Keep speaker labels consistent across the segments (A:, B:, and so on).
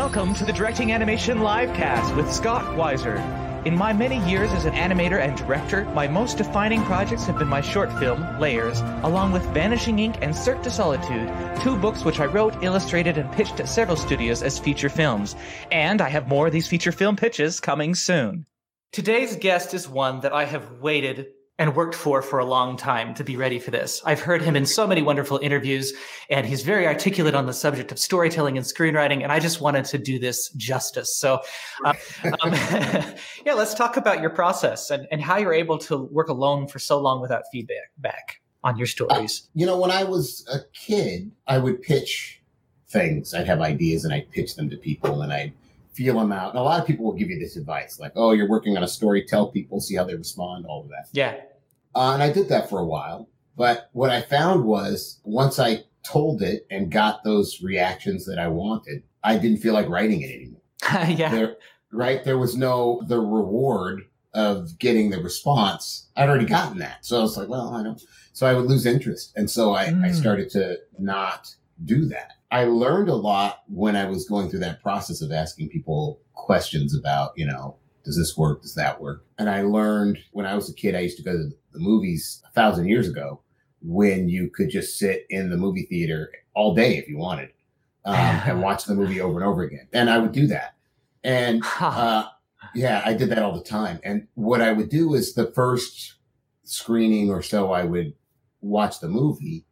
A: Welcome to the Directing Animation Livecast with Scott Wiser. In my many years as an animator and director, my most defining projects have been my short film, Layers, along with Vanishing Ink and Cirque de Solitude, two books which I wrote, illustrated, and pitched at several studios as feature films. And I have more of these feature film pitches coming soon. Today's guest is one that I have waited and worked for for a long time to be ready for this. I've heard him in so many wonderful interviews, and he's very articulate on the subject of storytelling and screenwriting. And I just wanted to do this justice. So, uh, um, yeah, let's talk about your process and, and how you're able to work alone for so long without feedback back on your stories.
B: Uh, you know, when I was a kid, I would pitch things. I'd have ideas and I'd pitch them to people, and I'd feel them out. And a lot of people will give you this advice, like, "Oh, you're working on a story. Tell people, see how they respond." All of that.
A: Yeah.
B: Uh, and I did that for a while. But what I found was once I told it and got those reactions that I wanted, I didn't feel like writing it anymore.
A: yeah.
B: There, right? There was no the reward of getting the response. I'd already gotten that. So I was like, well, I don't. So I would lose interest. And so I, mm. I started to not do that. I learned a lot when I was going through that process of asking people questions about, you know, does this work? Does that work? And I learned when I was a kid, I used to go to the movies a thousand years ago when you could just sit in the movie theater all day if you wanted um, and watch the movie over and over again. And I would do that. And uh, yeah, I did that all the time. And what I would do is the first screening or so, I would watch the movie.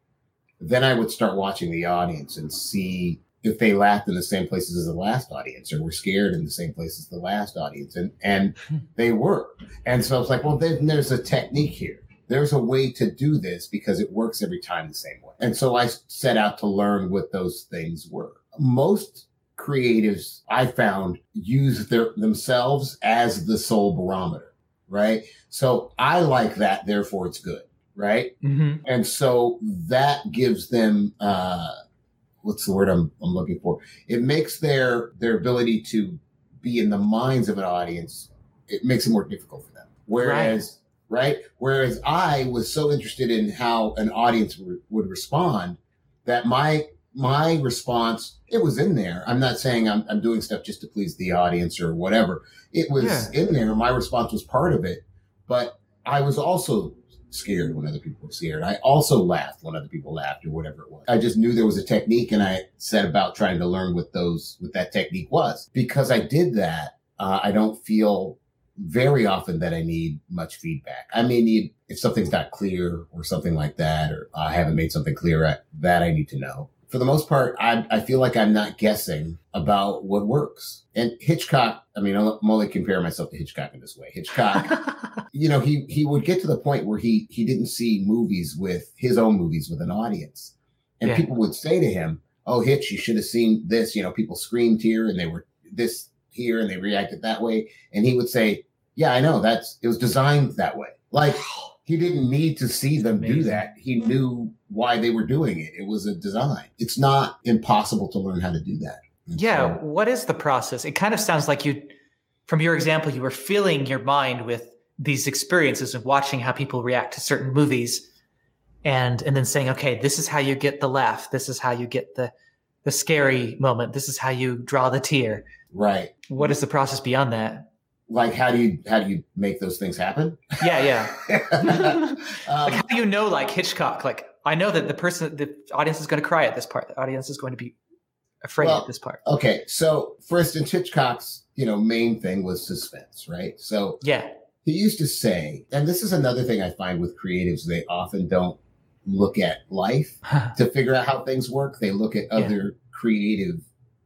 B: Then I would start watching the audience and see if they laughed in the same places as the last audience or were scared in the same places as the last audience. And and they were. And so i was like well then there's a technique here. There's a way to do this because it works every time the same way. And so i set out to learn what those things were. Most creatives i found use their themselves as the sole barometer right? So i like that therefore it's good right? Mm-hmm. and so that gives them uh what's the word I'm, I'm looking for? It makes their their ability to be in the minds of an audience. It makes it more difficult for them. Whereas, right? right? Whereas I was so interested in how an audience re- would respond that my my response it was in there. I'm not saying I'm, I'm doing stuff just to please the audience or whatever. It was yeah. in there. My response was part of it, but I was also scared when other people were scared. I also laughed when other people laughed or whatever it was. I just knew there was a technique and I set about trying to learn what those, what that technique was. Because I did that, uh, I don't feel very often that I need much feedback. I may need, if something's not clear or something like that, or I haven't made something clear, that I need to know for the most part, I, I feel like I'm not guessing about what works. And Hitchcock, I mean, I'm only comparing myself to Hitchcock in this way. Hitchcock, you know, he he would get to the point where he he didn't see movies with his own movies with an audience, and yeah. people would say to him, "Oh, Hitch, you should have seen this." You know, people screamed here and they were this here and they reacted that way, and he would say, "Yeah, I know. That's it was designed that way." Like he didn't need to see them do that. He mm-hmm. knew why they were doing it. It was a design. It's not impossible to learn how to do that.
A: And yeah. So, what is the process? It kind of sounds like you, from your example, you were filling your mind with these experiences of watching how people react to certain movies and and then saying okay this is how you get the laugh this is how you get the the scary moment this is how you draw the tear
B: right
A: what is the process beyond that
B: like how do you how do you make those things happen?
A: Yeah yeah. Um, like how do you know like hitchcock like i know that the person the audience is going to cry at this part. The audience is going to be afraid well, at this part.
B: okay so for instance hitchcock's you know main thing was suspense right? So
A: yeah.
B: he used to say and this is another thing i find with creatives they often don't look at life to figure out how things work. They look at yeah. other creative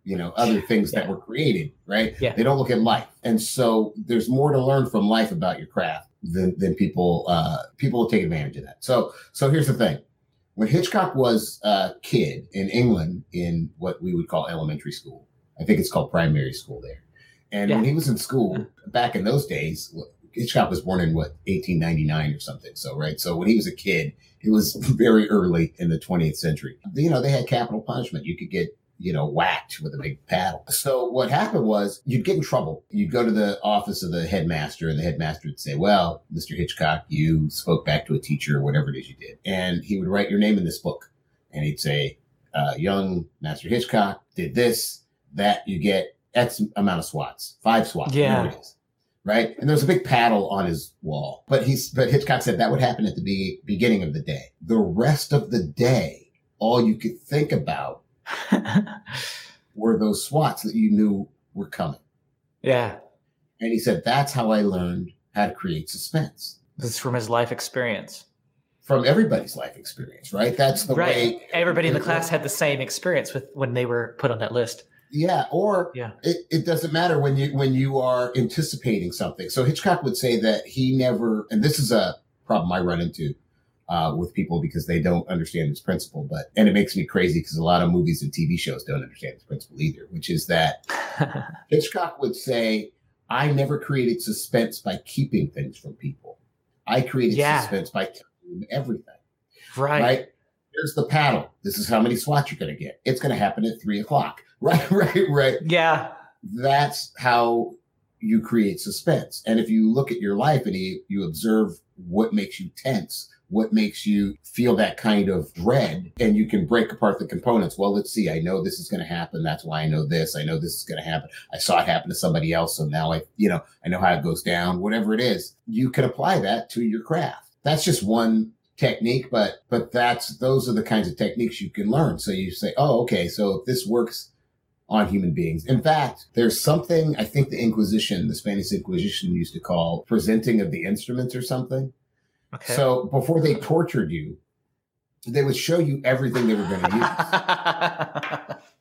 B: you know, other things yeah. that were created, right?
A: Yeah.
B: They don't look at life. And so there's more to learn from life about your craft than, than people, uh, people will take advantage of that. So, so here's the thing. When Hitchcock was a kid in England in what we would call elementary school, I think it's called primary school there. And yeah. when he was in school mm-hmm. back in those days, Hitchcock was born in what, 1899 or something. So, right. So when he was a kid, it was very early in the 20th century. You know, they had capital punishment. You could get you know, whacked with a big paddle. So what happened was you'd get in trouble. You'd go to the office of the headmaster and the headmaster would say, well, Mr. Hitchcock, you spoke back to a teacher or whatever it is you did. And he would write your name in this book and he'd say, uh, young Master Hitchcock did this. that you get X amount of swats, five swats,
A: Yeah.
B: Right. And there's a big paddle on his wall. But he's, but Hitchcock said that would happen at the be- beginning of the day. The rest of the day, all you could think about were those swats that you knew were coming.
A: yeah.
B: And he said, that's how I learned how to create suspense
A: This is from his life experience.
B: from everybody's life experience, right? That's the
A: right.
B: way
A: Everybody in the class had the same experience with when they were put on that list.
B: Yeah, or
A: Yeah.
B: it, it doesn't matter when you when you are anticipating something. So Hitchcock would say that he never, and this is a problem I run into uh, with people because they don't understand this principle. But and it makes me crazy because a lot of movies and TV shows don't understand this principle either. Which is that Hitchcock would say, "I never created suspense by keeping things from people. I created
A: Yeah.
B: suspense by telling them everything."
A: right.
B: right? Here's the paddle. This is how many swats you're going to get. It's going to happen at three o'clock. Right, right, right.
A: Yeah.
B: That's how you create suspense. And if you look at your life and you, you observe what makes you tense, what makes you feel that kind of dread, and you can break apart the components. Well, let's see. I know this is going to happen. That's why I know this. I know this is going to happen. I saw it happen to somebody else. So now I, you know, I know how it goes down, whatever it is. You can apply that to your craft. That's just one technique, but, but that's, those are the kinds of techniques you can learn. So you say, oh, okay. So if this works on human beings. In fact, there's something I think the Inquisition, the Spanish Inquisition used to call presenting of the instruments or something.
A: Okay.
B: So before they tortured you, they would show you everything they were going to use.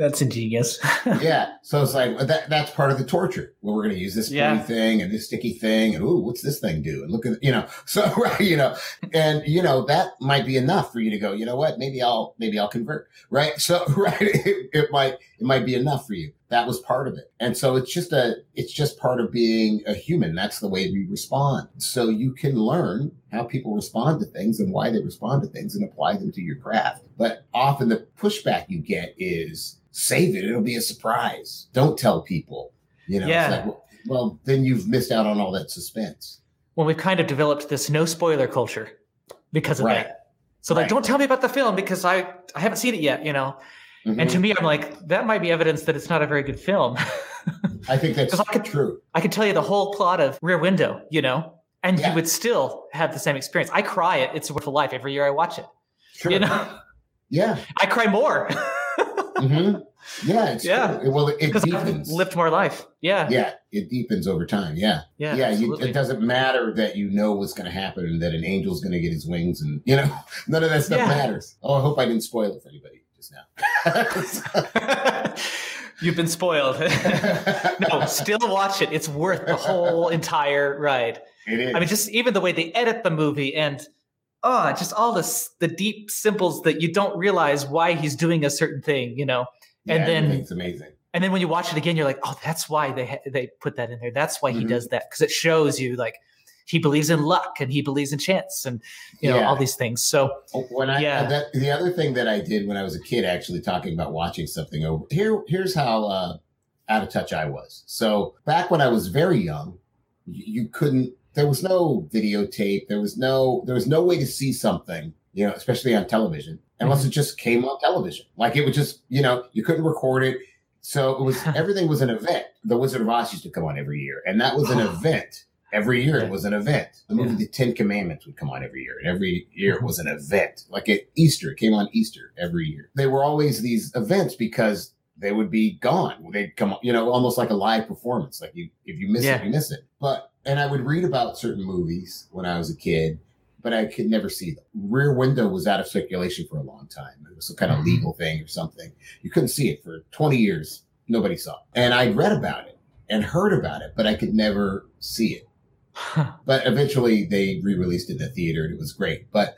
A: That's ingenious.
B: yeah. So it's like uh, that, that's part of the torture. Well, we're going to use this
A: yeah.
B: thing and this sticky thing. And ooh, what's this thing do? And look at, you know, so, right, you know, and you know, that might be enough for you to go, you know what? Maybe I'll, maybe I'll convert. Right. So, right. It, it might, it might be enough for you. That was part of it. And so it's just a, it's just part of being a human. That's the way we respond. So you can learn how people respond to things and why they respond to things and apply them to your craft. But often the pushback you get is save it. It'll be a surprise. Don't tell people, you know, it's
A: Yeah.
B: like, well, then you've missed out on all that suspense.
A: well, we've kind of developed this no spoiler culture because of
B: Right.
A: that. So like, don't tell me about the film because I I haven't seen it yet, you know.
B: Mhm.
A: And to me, I'm like, that might be evidence that it's not a very good film.
B: I think that's
A: I could-
B: true.
A: I could tell you the whole plot of Rear Window, you know, and
B: Yeah.
A: you would still have the same experience. I cry at It's worth a Wonderful Life every year I watch it.
B: Sure.
A: You know,
B: Yeah.
A: I cry more
B: mm-hmm. Yeah. It's
A: Yeah.
B: true. Well, it
A: I've
B: deepens.
A: lived more life. Yeah,
B: yeah. It deepens over time. Yeah.
A: yeah,
B: Yeah. you, it doesn't matter that you know what's going to happen and that an angel's going to get his wings and, you know, none of that stuff
A: Yeah.
B: matters. Oh, I hope I didn't spoil it for anybody just now.
A: You've been spoiled. no, still watch it. It's worth the whole entire ride.
B: it is.
A: I mean, just even the way they edit the movie and oh, just all this the deep symbols that you don't realize why he's doing a certain thing, you know. and
B: Yeah,
A: then-
B: it's amazing.
A: And then when you watch it again, you're like, oh, that's why they ha- they put that in there. That's why he
B: Mhm.
A: does that because it shows you like he believes in luck and he believes in chance and you know
B: Yeah.
A: all these things. So
B: When I
A: Yeah.
B: that, the other thing that I did when I was a kid, actually talking about watching something over here. Here's how uh, out of touch I was. So back when I was very young, you, you couldn't. There was no videotape. There was no. There was no way to see something. You know, especially on television, unless it just came on television. Like it would just. You know, you couldn't record it. So it was everything was an event. The Wizard of Oz used to come on every year, and that was an event. Every year it was an event. The movie
A: Yeah.
B: The Ten Commandments would come on every year, and every year it was an event. Like at Easter, it came on Easter every year. They were always these events because they would be gone. They'd come, you know, almost like a live performance. Like you, if you miss
A: Yeah.
B: it, you miss it. But and I would read about certain movies when I was a kid, but I could never see them. Rear Window was out of circulation for a long time. It was some kind of
A: Mhm.
B: legal thing or something. You couldn't see it for 20 years. Nobody saw it. And I read about it and heard about it, but I could never see it but eventually they re-released it in the theater and it was great. But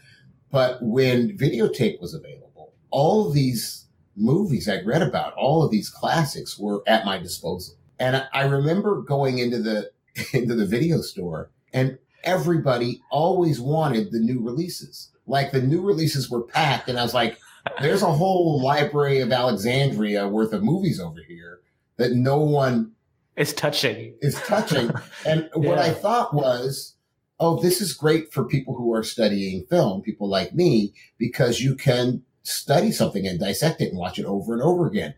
B: but when videotape was available, all of these movies I'd read about, all of these classics were at my disposal. And I, I remember going into the into the video store and everybody always wanted the new releases. Like the new releases were packed and I was like, there's a whole library of Alexandria worth of movies over here that no one
A: it's touching.
B: It's touching. And what I thought was, oh, this is great for people who are studying film, people like me, because you can study something and dissect it and watch it over and over again.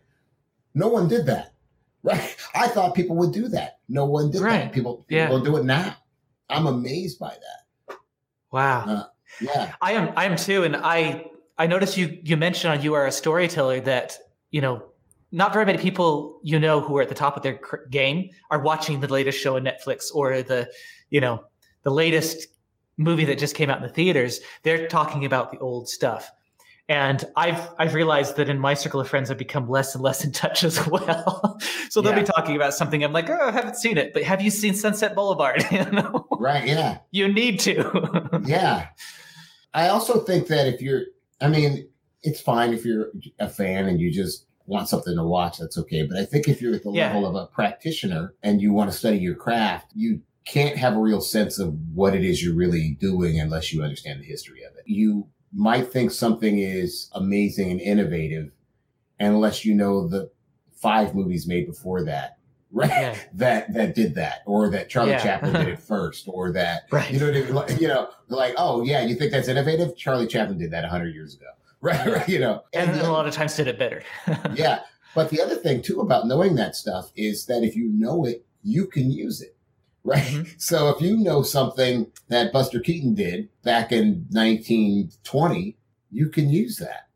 B: No one did that. Right. I thought people would do that. No one did
A: Right.
B: that. People, people
A: Yeah.
B: will do it now. I'm amazed by that.
A: Wow.
B: Uh, Yeah.
A: I am I am too, and I I noticed you you mentioned on you are a storyteller that you know not very many people you know who are at the top of their cr- game are watching the latest show on Netflix or the you know the latest movie that just came out in the theaters. They're talking about the old stuff. And I've I've realized that in my circle of friends, I've become less and less in touch as well. so they'll
B: Yeah.
A: be talking about something. I'm like, oh, I haven't seen it, but have you seen Sunset Boulevard? you know,
B: Right. Yeah.
A: you need to.
B: Yeah. I also think that if you're, I mean, it's fine if you're a fan and you just want something to watch, that's okay. But I think if you're at the
A: Yeah.
B: level of a practitioner and you want to study your craft, you can't have a real sense of what it is you're really doing unless you understand the history of it. You might think something is amazing and innovative unless you know the five movies made before that. Right.
A: Yeah.
B: That that did that, or that Charlie
A: Yeah.
B: Chaplin did it first, or that
A: right.
B: you know, what I mean? Like, you know, like, oh yeah, you think that's innovative? Charlie Chaplin did that hundred years ago, right? right? You know,
A: and,
B: the
A: a lot of times did it better.
B: yeah. But the other thing too about knowing that stuff is that if you know it, you can use it, right?
A: Mhm.
B: So if you know something that Buster Keaton did back in 1920, you can use that.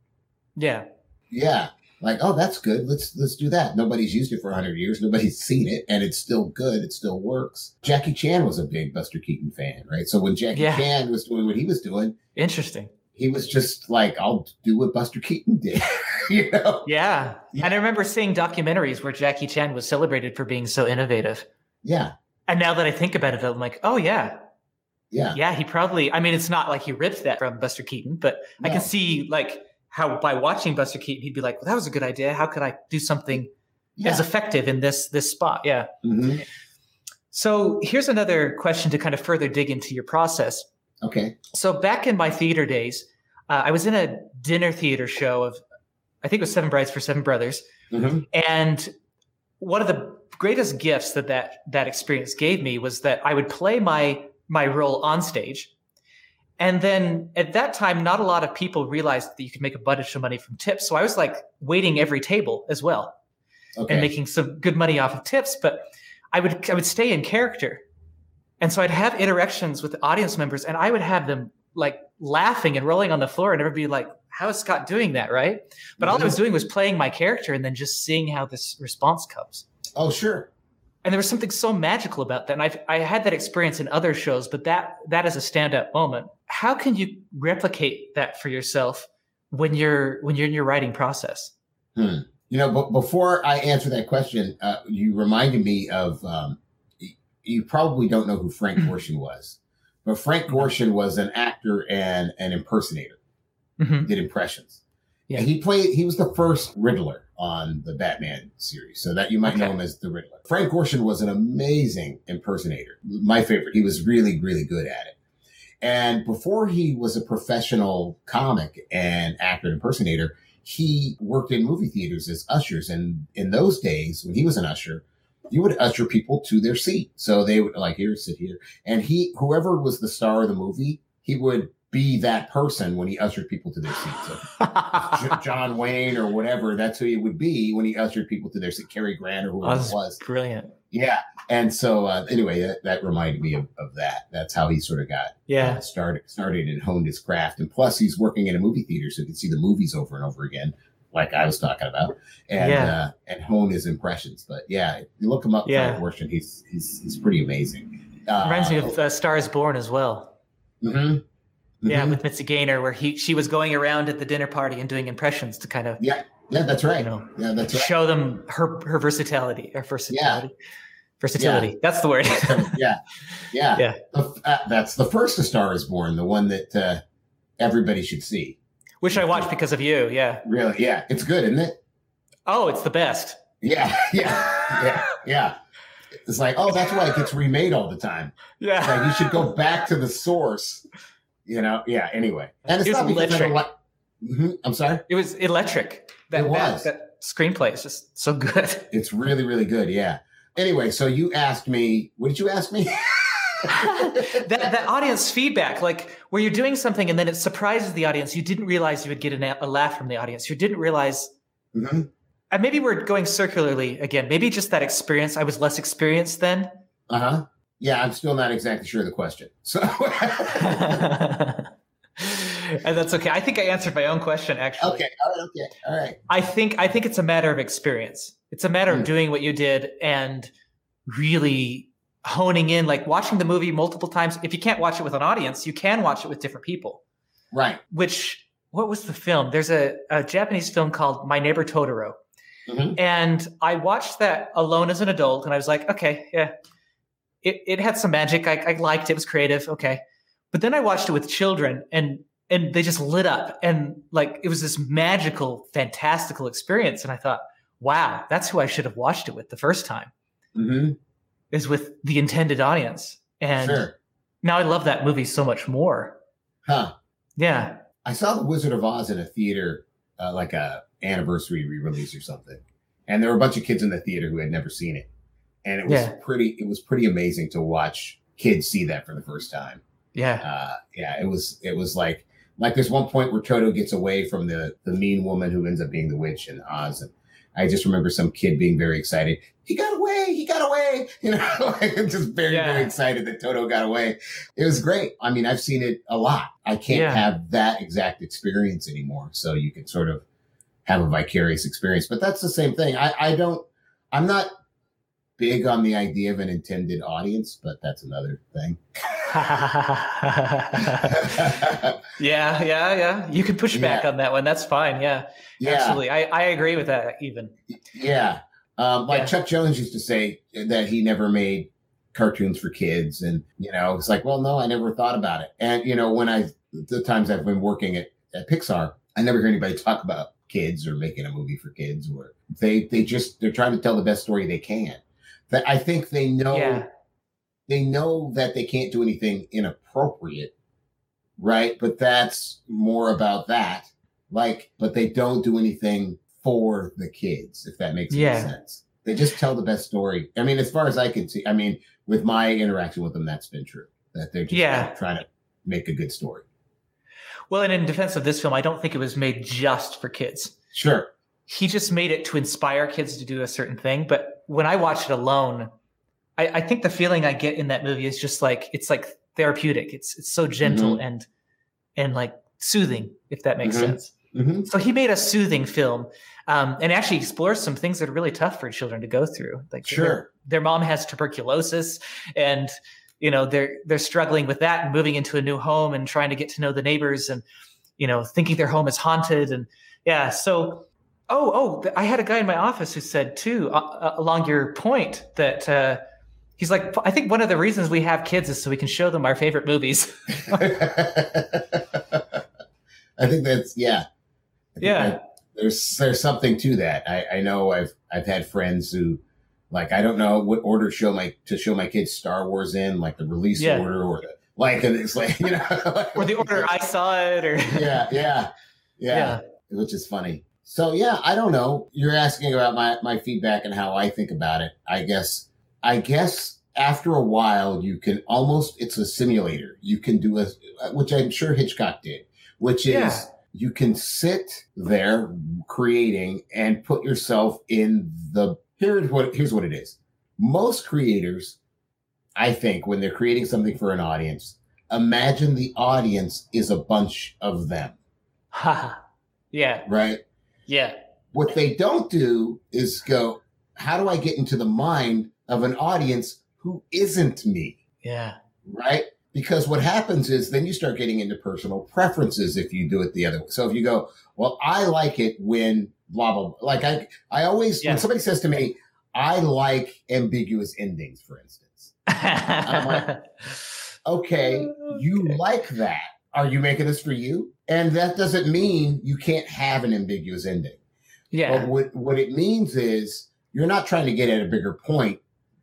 A: yeah.
B: Yeah. Like, oh, that's good. Let's let's do that. Nobody's used it for 100 years. Nobody's seen it, and it's still good. It still works. Jackie Chan was a big Buster Keaton fan, right? So when Jackie
A: Yeah.
B: Chan was doing what he was doing,
A: Interesting.
B: He was just like, I'll do what Buster Keaton did, you know?
A: Yeah.
B: Yeah.
A: And I remember seeing documentaries where Jackie Chan was celebrated for being so innovative.
B: Yeah,
A: And now that I think about it, I'm like, oh, yeah.
B: yeah,
A: Yeah, he probably, I mean, it's not like he ripped that from Buster Keaton, but I can see like how by watching Buster Keaton, he'd be like, well, that was a good idea. How could I do something
B: yeah.
A: as effective in this this spot? Yeah.
B: Mhm.
A: So here's another question to kind of further dig into your process.
B: Okay.
A: So back in my theater days, uh, I was in a dinner theater show of, I think it was Seven Brides for Seven Brothers.
B: Mhm.
A: And one of the greatest gifts that, that that experience gave me was that I would play my my role on stage. And then at that time, not a lot of people realized that you could make a bunch of money from tips. So I was like waiting every table as well
B: Okay.
A: and making some good money off of tips. But I would I would stay in character, and so I'd have interactions with audience members, and I would have them like laughing and rolling on the floor, and everybody like, "How is Scott doing that?" Right? But all I was doing was playing my character, and then just seeing how this response comes.
B: oh, sure.
A: And there was something so magical about that. And I've I had that experience in other shows, but that that is a standout moment. How can you replicate that for yourself when you're when you're in your writing process?
B: You know, but before I answer that question, uh, you reminded me of, um, you probably don't know who Frank Gorshin was, but Frank Gorshin was an actor and an impersonator,
A: Mhm.
B: did impressions.
A: Yeah.
B: And he played, he was the first Riddler on the Batman series. So that you might know him as the Riddler. Frank Gorshin was an amazing impersonator. My favorite. He was really, really good at it. And before he was a professional comic and actor and impersonator, he worked in movie theaters as ushers. And in those days, when he was an usher, you would usher people to their seat. So they would like, here, sit here. And he, whoever was the star of the movie, he would be that person when he ushered people to their seats. So J- John Wayne or whatever, that's who he would be when he ushered people to their seat. Cary Grant or whoever it was.
A: Brilliant.
B: Yeah. And so, uh, anyway, that, that reminded me of, of that. That's how he sort of got
A: Yeah.
B: uh, started started and honed his craft. And plus, he's working in a movie theater, so he can see the movies over and over again, like I was talking about, and
A: Yeah.
B: uh, and hone his impressions. But yeah, you look him up,
A: Yeah.
B: Frank Gorshin, he's he's he's pretty amazing. Uh,
A: Reminds me of uh, Stars Born as well.
B: mhm.
A: Yeah,
B: Mhm.
A: with Mitzi Gaynor, where he she was going around at the dinner party and doing impressions to kind of
B: yeah, yeah, that's right.
A: you know
B: Yeah, that's right.
A: show them her her versatility or versatility. Versatility. That's the word.
B: yeah, yeah,
A: Yeah.
B: The- uh, that's the first A Star Is Born, the one that uh, everybody should see.
A: Which I watched because of you. Yeah.
B: Really, yeah, it's good, isn't it?
A: Oh, it's the best.
B: Yeah, yeah, yeah, yeah. It's like, oh, that's why it gets remade all the time. It's
A: Yeah.
B: like you should go back to the source. You know, yeah. Anyway, and it's
A: It
B: not
A: electric.
B: like. Mhm, I'm sorry.
A: It was electric. That,
B: It was.
A: That, that screenplay is just so good.
B: It's really, really good. Yeah. Anyway, so you asked me. What did you ask me?
A: that that audience feedback, like where you're doing something and then it surprises the audience. You didn't realize you would get a, a laugh from the audience. You didn't realize
B: Mhm.
A: uh, maybe we're going circularly again. Maybe just that experience. I was less experienced then.
B: Uh huh. Yeah, I'm still not exactly sure of the question. So.
A: and that's okay. I think I answered my own question actually.
B: Okay. All right. Okay. All right.
A: I think I think it's a matter of experience. It's a matter mm. of doing what you did and really honing in, like watching the movie multiple times. If you can't watch it with an audience, you can watch it with different people.
B: Right.
A: Which what was the film? There's a, a Japanese film called My Neighbor Totoro. Mm-hmm. And I watched that alone as an adult, and I was like, okay, yeah, it, it had some magic. I, I liked it. It was creative. Okay. But then I watched it with children, and and they just lit up and like it was this magical fantastical experience and i thought wow that's who i should have watched it with the first time mm-hmm. Is with the intended audience. And sure. now i love that movie so much more.
B: Huh.
A: Yeah.
B: I saw the wizard of oz in a theater uh, like a anniversary re-release or something. And there were a bunch of kids in the theater who had never seen it. And it was yeah. pretty it was pretty amazing to watch kids see that for the first time.
A: Yeah.
B: Uh, yeah it was it was like like there's one point where Toto gets away from the the mean woman who ends up being the witch in Oz, and I just remember some kid being very excited. He got away! He got away! You know, like just very yeah. very excited that Toto got away. It was great. I mean, I've seen it a lot. I can't yeah. have that exact experience anymore. So you can sort of have a vicarious experience, but that's the same thing. I I don't. I'm not big on the idea of an intended audience, but that's another thing.
A: yeah, yeah, yeah. You can push back yeah. on that one. That's fine. Yeah, yeah. Absolutely. I, I agree with that even.
B: Yeah. Um, like yeah. Chuck Jones used to say that he never made cartoons for kids. And, you know, it's like, well, no, I never thought about it. And, you know, when I, the times I've been working at, at Pixar, I never hear anybody talk about kids or making a movie for kids or they, they just, they're trying to tell the best story they can that I think they know yeah. They know that they can't do anything inappropriate, right? But that's more about that. Like, but they don't do anything for the kids, if that makes yeah. sense. They just tell the best story. I mean, as far as I can see, I mean, with my interaction with them, that's been true. That they're just yeah. trying to make a good story.
A: Well, and in defense of this film, I don't think it was made just for kids.
B: Sure.
A: He just made it to inspire kids to do a certain thing, but when I watch it alone, I, I, think the feeling I get in that movie is just like it's like therapeutic. It's it's so gentle mm-hmm. and and like soothing, if that makes mm-hmm. sense. Mm-hmm. So he made a soothing film, um, and actually explores some things that are really tough for children to go through. Like
B: sure,
A: their, their mom has tuberculosis, and you know they're they're struggling with that and moving into a new home and trying to get to know the neighbors and you know thinking their home is haunted and yeah. So Oh, oh, I had a guy in my office who said too, uh, uh, along your point, that uh, he's like, I think one of the reasons we have kids is so we can show them our favorite movies.
B: I think that's yeah,
A: think yeah.
B: There's there's something to that. I, I know I've I've had friends who like I don't know what order show my to show my kids Star Wars in, like the release yeah. order or the like, and it's like you know,
A: or the order I saw it, or
B: yeah, yeah, yeah, yeah, which is funny. So yeah, I don't know. You're asking about my, my feedback and how I think about it. I guess, I guess after a while, you can almost, it's a simulator. You can do a, which I'm sure Hitchcock did, which is yeah. you can sit there creating and put yourself in the, here's what, here's what it is. Most creators, I think when they're creating something for an audience, imagine the audience is a bunch of them.
A: Ha. yeah.
B: Right
A: yeah.
B: What they don't do is go, how do I get into the mind of an audience who isn't me?
A: Yeah.
B: Right? Because what happens is then you start getting into personal preferences if you do it the other way. So if you go, well, I like it when blah, blah, blah. Like I, I always, yeah. when somebody says to me, I like ambiguous endings, for instance. I'm like, okay, you okay. like that. Are you making this for you? And that doesn't mean you can't have an ambiguous ending.
A: Yeah.
B: But what, what it means is you're not trying to get at a bigger point.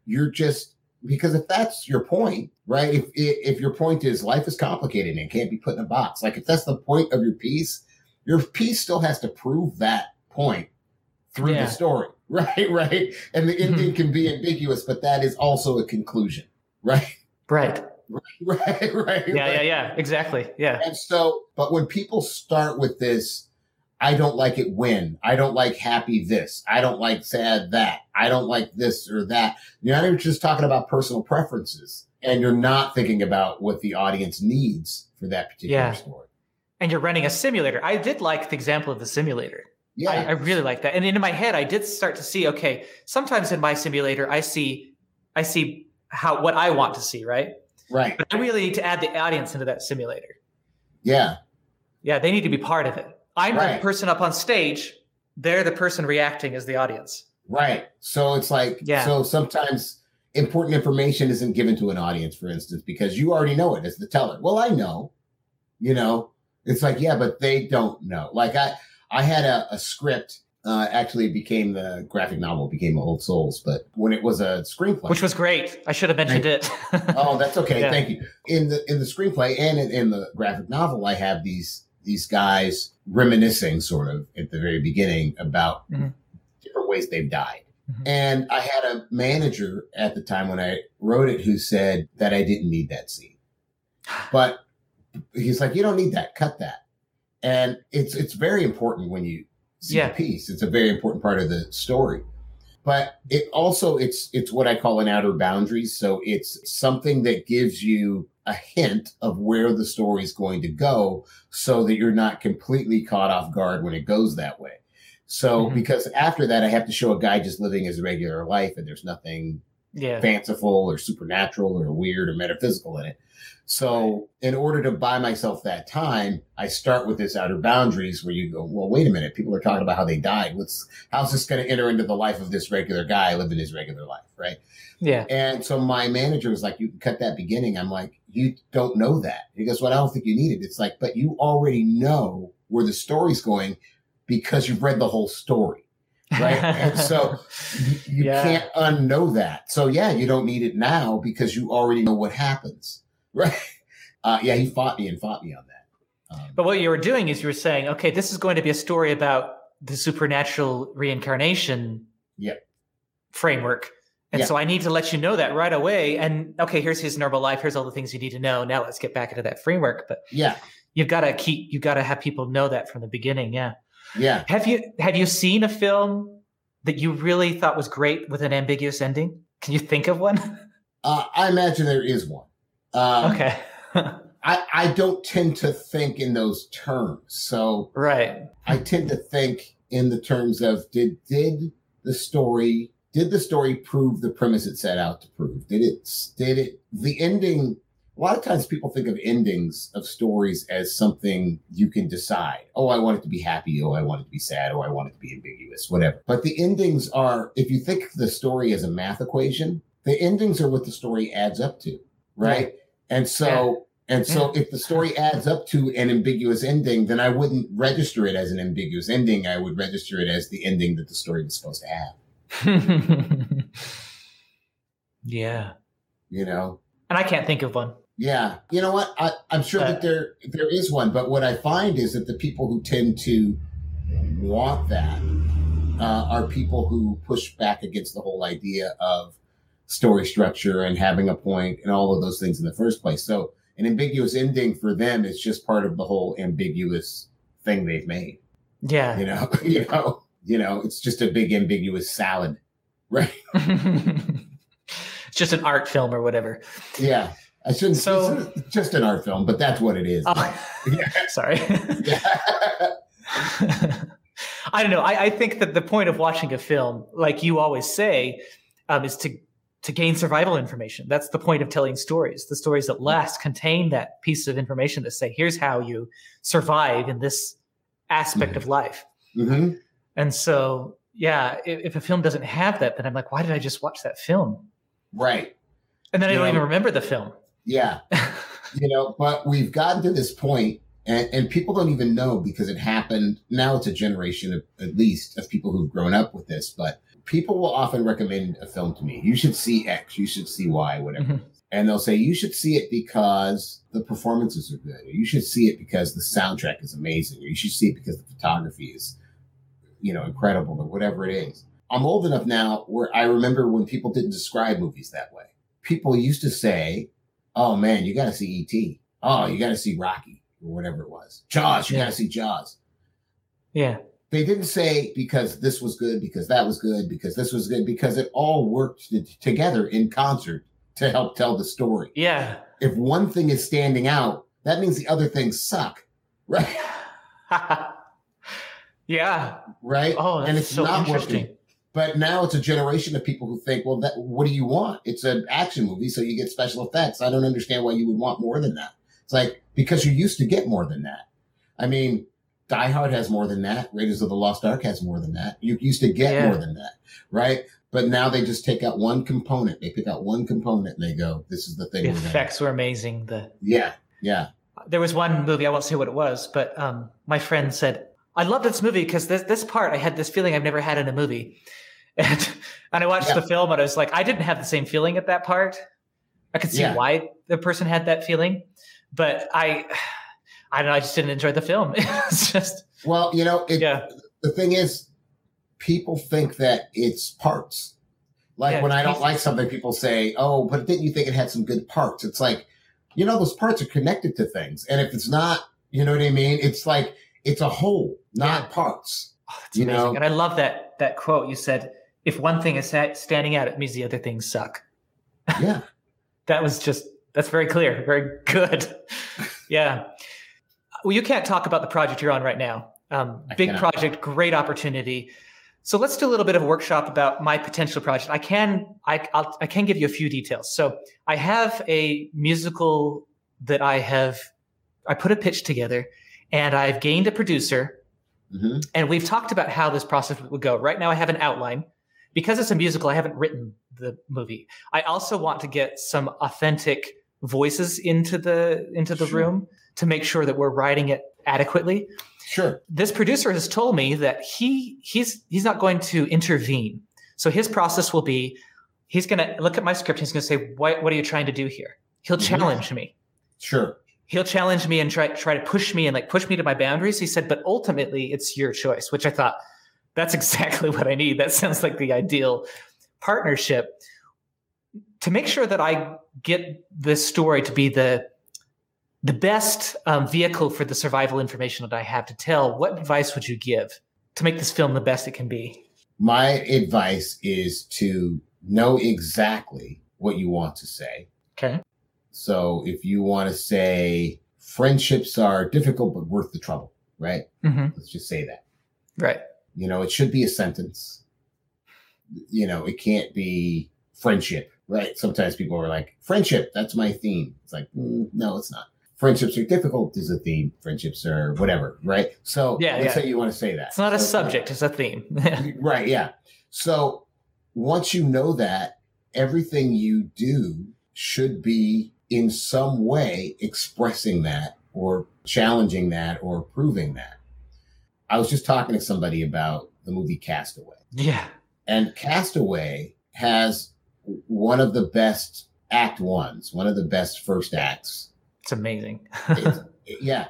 B: You're just, because if that's your point, right? If, if your point is life is complicated and can't be put in a box, like if that's the point of your piece, your piece still has to prove that point through yeah. the story, right? Right. And the ending mm-hmm. can be ambiguous, but that is also a conclusion, right?
A: Right.
B: right, right.
A: Yeah, right. yeah, yeah. Exactly. Yeah.
B: And so, but when people start with this, I don't like it when. I don't like happy this. I don't like sad that. I don't like this or that. You're not even just talking about personal preferences and you're not thinking about what the audience needs for that particular
A: Yeah.
B: story.
A: And you're running a simulator. I did like the example of the simulator.
B: Yeah.
A: I, I really like that. And in my head, I did start to see, okay, sometimes in my simulator, I see, I see how, what I want to see, right?
B: right.
A: But I really need to add the audience into that simulator.
B: Yeah.
A: Yeah, they need to be part of it. I'm the person up on stage. They're the person reacting as the audience.
B: Right. So it's like,
A: Yeah.
B: so sometimes important information isn't given to an audience, for instance, because you already know it as the teller. Well, I know, you know, it's like, yeah, but they don't know. Like I, I had a, a script, uh, actually it became the graphic novel became Old Souls, but when it was a screenplay,
A: Which was great. I should have mentioned it.
B: oh, that's okay.
A: Yeah.
B: Thank you. In the in the screenplay and in, in the graphic novel, I have these these guys reminiscing sort of at the very beginning about
A: Mhm.
B: different ways they've died.
A: Mhm.
B: And I had a manager at the time when I wrote it who said that I didn't need that scene. But he's like, you don't need that. Cut that. And it's it's very important when you see
A: Yeah.
B: the piece. It's a very important part of the story. But it also it's it's what I call an outer boundaries. So it's something that gives you a hint of where the story is going to go so that you're not completely caught off guard when it goes that way. So
A: Mhm.
B: because after that I have to show a guy just living his regular life and there's nothing
A: yeah.
B: fanciful or supernatural or weird or metaphysical in it. So, in order to buy myself that time, I start with this outer boundaries where you go, well, wait a minute. People are talking about how they died. What's, how's this going to enter into the life of this regular guy living his regular life? Right.
A: Yeah.
B: And so my manager was like, you can cut that beginning. I'm like, you don't know that. He goes, well, I don't think you need it. It's like, but you already know where the story's going because you've read the whole story. Right. and so you, you
A: Yeah.
B: can't unknow that. So yeah, you don't need it now because you already know what happens. Right. Uh, yeah, he fought me and fought me on that. Um,
A: But what you were doing is you were saying, okay, this is going to be a story about the supernatural reincarnation
B: Yep.
A: framework. And
B: Yeah.
A: so I need to let you know that right away. And okay, here's his normal life. Here's all the things you need to know. Now let's get back into that framework. But
B: yeah.
A: you've got to keep, you've got to have people know that from the beginning. Yeah.
B: Yeah.
A: Have you, have you seen a film that you really thought was great with an ambiguous ending? Can you think of one?
B: Uh, I imagine there is one. Um,
A: okay.
B: I, I don't tend to think in those terms. So
A: right.
B: I tend to think in the terms of did did the story did the story prove the premise it set out to prove? Did it did it the ending a lot of times people think of endings of stories as something you can decide. Oh, I want it to be happy. Oh, I want it to be sad. Oh, I want it to be ambiguous, whatever. But the endings are, if you think of the story as a math equation, the endings are what the story adds up to, right? And so, and so mm. if the story adds up to an ambiguous ending, then I wouldn't register it as an ambiguous ending. I would register it as the ending that the story was supposed to have,
A: yeah.
B: you know?
A: And I can't think of one.
B: Yeah. You know what? I, I'm sure
A: Uh,
B: that there there is one, but what I find is that the people who tend to want that uh, are people who push back against the whole idea of story structure and having a point and all of those things in the first place. So an ambiguous ending for them is just part of the whole ambiguous thing they've made.
A: Yeah.
B: You know, you know, you know, it's just a big ambiguous salad, right?
A: it's just an art film or whatever.
B: Yeah. I shouldn't.
A: So-
B: it's just an art film, but that's what it is.
A: Oh,
B: Yeah.
A: sorry. I don't know. I, I think that the point of watching a film, like you always say, um, is to to gain survival information. That's the point of telling stories. The stories that last contain that piece of information that say, "Here's how you survive in this aspect of life."
B: hmm
A: And so, yeah, if, if a film doesn't have that, then I'm like, why did I just watch that film?
B: Right.
A: And then I don't
B: know-
A: even remember the film.
B: Yeah. you know, but we've gotten to this point and, and people don't even know because it happened. Now it's a generation of, at least of people who've grown up with this, but people will often recommend a film to me. You should see X, you should see Y, whatever.
A: Mhm.
B: And they'll say, you should see it because the performances are good. Or you should see it because the soundtrack is amazing. Or you should see it because the photography is, you know, incredible or whatever it is. I'm old enough now where I remember when people didn't describe movies that way. People used to say, oh man, you got to see E.T. Oh, you got to see Rocky or whatever it was. Jaws, you
A: Yeah.
B: got to see Jaws.
A: Yeah.
B: They didn't say because this was good, because that was good, because this was good, because it all worked together in concert to help tell the story.
A: Yeah.
B: If one thing is standing out, that means the other things suck, right?
A: yeah.
B: Right?
A: Oh, that's
B: and it's
A: so
B: not
A: interesting.
B: working. But now it's a generation of people who think, well, that what do you want? It's an action movie, so you get special effects. I don't understand why you would want more than that. It's like because you used to get more than that. I mean, Die Hard has more than that. Raiders of the Lost Ark has more than that. You used to get
A: Yeah.
B: more than that, right? But now they just take out one component. They pick out one component and they go, "This is the thing."
A: The
B: we're gonna-"
A: effects were amazing. The
B: Yeah, yeah,
A: there was one movie I won't say what it was, but um, my friend said I loved this movie because this this part I had this feeling I've never had in a movie, and and I watched
B: Yeah.
A: the film and I was like I didn't have the same feeling at that part. I could see
B: Yeah.
A: why the person had that feeling, but I I don't know I just didn't enjoy the film. it's just
B: Well, you know, it,
A: yeah
B: the thing is, people think that it's parts. Like
A: Yeah,
B: when I don't like something, people say, "Oh, but didn't you think it had some good parts?" It's like, you know, those parts are connected to things, and if it's not, you know what I mean? It's like it's a whole, not
A: Yeah.
B: parts.
A: oh, that's
B: you
A: amazing.
B: know-
A: and I love that that quote you said. If one thing is standing out, it means the other things suck.
B: Yeah,
A: that was just that's very clear very good yeah well you can't talk about the project you're on right now um, big
B: cannot.
A: project great opportunity so let's do a little bit of a workshop about my potential project i can I, I'll, I can give you a few details so i have a musical that i have i put a pitch together and i've gained a producer
B: hmm
A: and we've talked about how this process would go. Right now, I have an outline. Because it's a musical, I haven't written the movie. I also want to get some authentic voices into the into the
B: Sure.
A: room to make sure that we're writing it adequately.
B: sure.
A: This producer has told me that he he's he's not going to intervene. So his process will be he's going to look at my script. He's going to say, "What what are you trying to do here?" He'll
B: Mhm.
A: challenge me
B: Sure.
A: He'll challenge me and try try to push me and like push me to my boundaries. He said, but ultimately it's your choice, which I thought that's exactly what I need. That sounds like the ideal partnership to make sure that I get this story to be the the best um, vehicle for the survival information that I have to tell. What advice would you give to make this film the best it can be?
B: My advice is to know exactly what you want to say.
A: Okay.
B: So if you want to say friendships are difficult but worth the trouble, right?
A: hmm
B: Let's just say that.
A: Right.
B: You know, it should be a sentence. You know, it can't be friendship, right? Sometimes people are like, friendship, that's my theme. It's like, mm, no, it's not. Friendships are difficult is a theme. Friendships are whatever, right? So
A: Yeah,
B: let's
A: yeah.
B: say you want to say that.
A: It's not a
B: So-
A: subject; it's a theme.
B: right, yeah. So once you know that, everything you do should be in some way expressing that or challenging that or proving that. I was just talking to somebody about the movie Castaway.
A: yeah.
B: And Castaway has one of the best act ones, one of the best first acts.
A: It's amazing.
B: It's- yeah.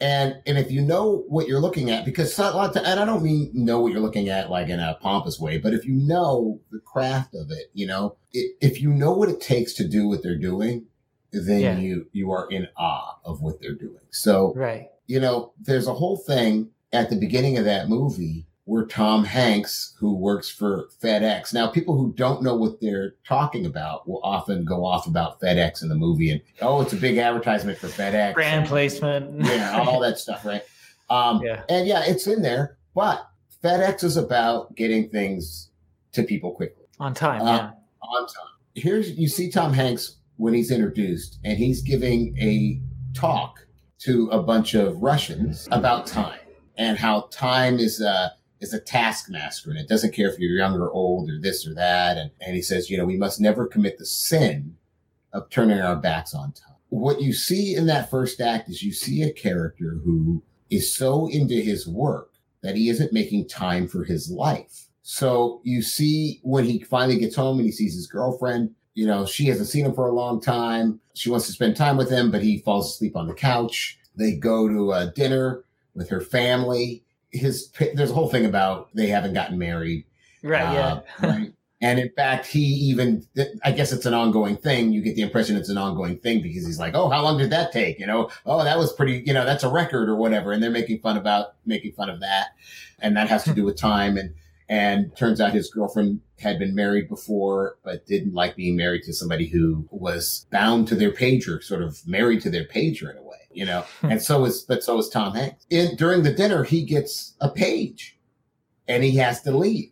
B: And and if you know what you're looking at, because a lot of ti- and I don't mean know what you're looking at like in a pompous way, but if you know the craft of it, you know, i if you know what it takes to do what they're doing, then
A: Yeah.
B: you you are in awe of what they're doing. So
A: right.
B: you know, there's a whole thing at the beginning of that movie where Tom Hanks, who works for FedEx. Now, people who don't know what they're talking about will often go off about FedEx in the movie and, oh, it's a big advertisement for FedEx.
A: Brand placement.
B: Yeah, all that stuff, right? Um,
A: Yeah.
B: And yeah, it's in there, but FedEx is about getting things to people quickly
A: On time.
B: Uh,
A: yeah.
B: on time. Here's you see Tom Hanks when he's introduced, and he's giving a talk to a bunch of Russians about time and how time is a is a taskmaster, and it doesn't care if you're young or old or this or that. And and he says, you know, we must never commit the sin of turning our backs on time. What you see in that first act is you see a character who is so into his work that he isn't making time for his life. So you see when he finally gets home and he sees his girlfriend, you know, she hasn't seen him for a long time. She wants to spend time with him, but he falls asleep on the couch. They go to a dinner with her family. His there's a whole thing about they haven't gotten married.
A: Right.
B: Uh,
A: yeah.
B: right. And in fact, he even, I guess it's an ongoing thing. You get the impression it's an ongoing thing because he's like, Oh, how long did that take? You know, Oh, that was pretty, you know, that's a record or whatever. And they're making fun about, making fun of that. And that has to do with time. And, and turns out his girlfriend had been married before, but didn't like being married to somebody who was bound to their pager, sort of married to their pager in a way, you know? Hmm. and so is, but so is Tom Hanks. In, during the dinner, he gets a page and he has to leave.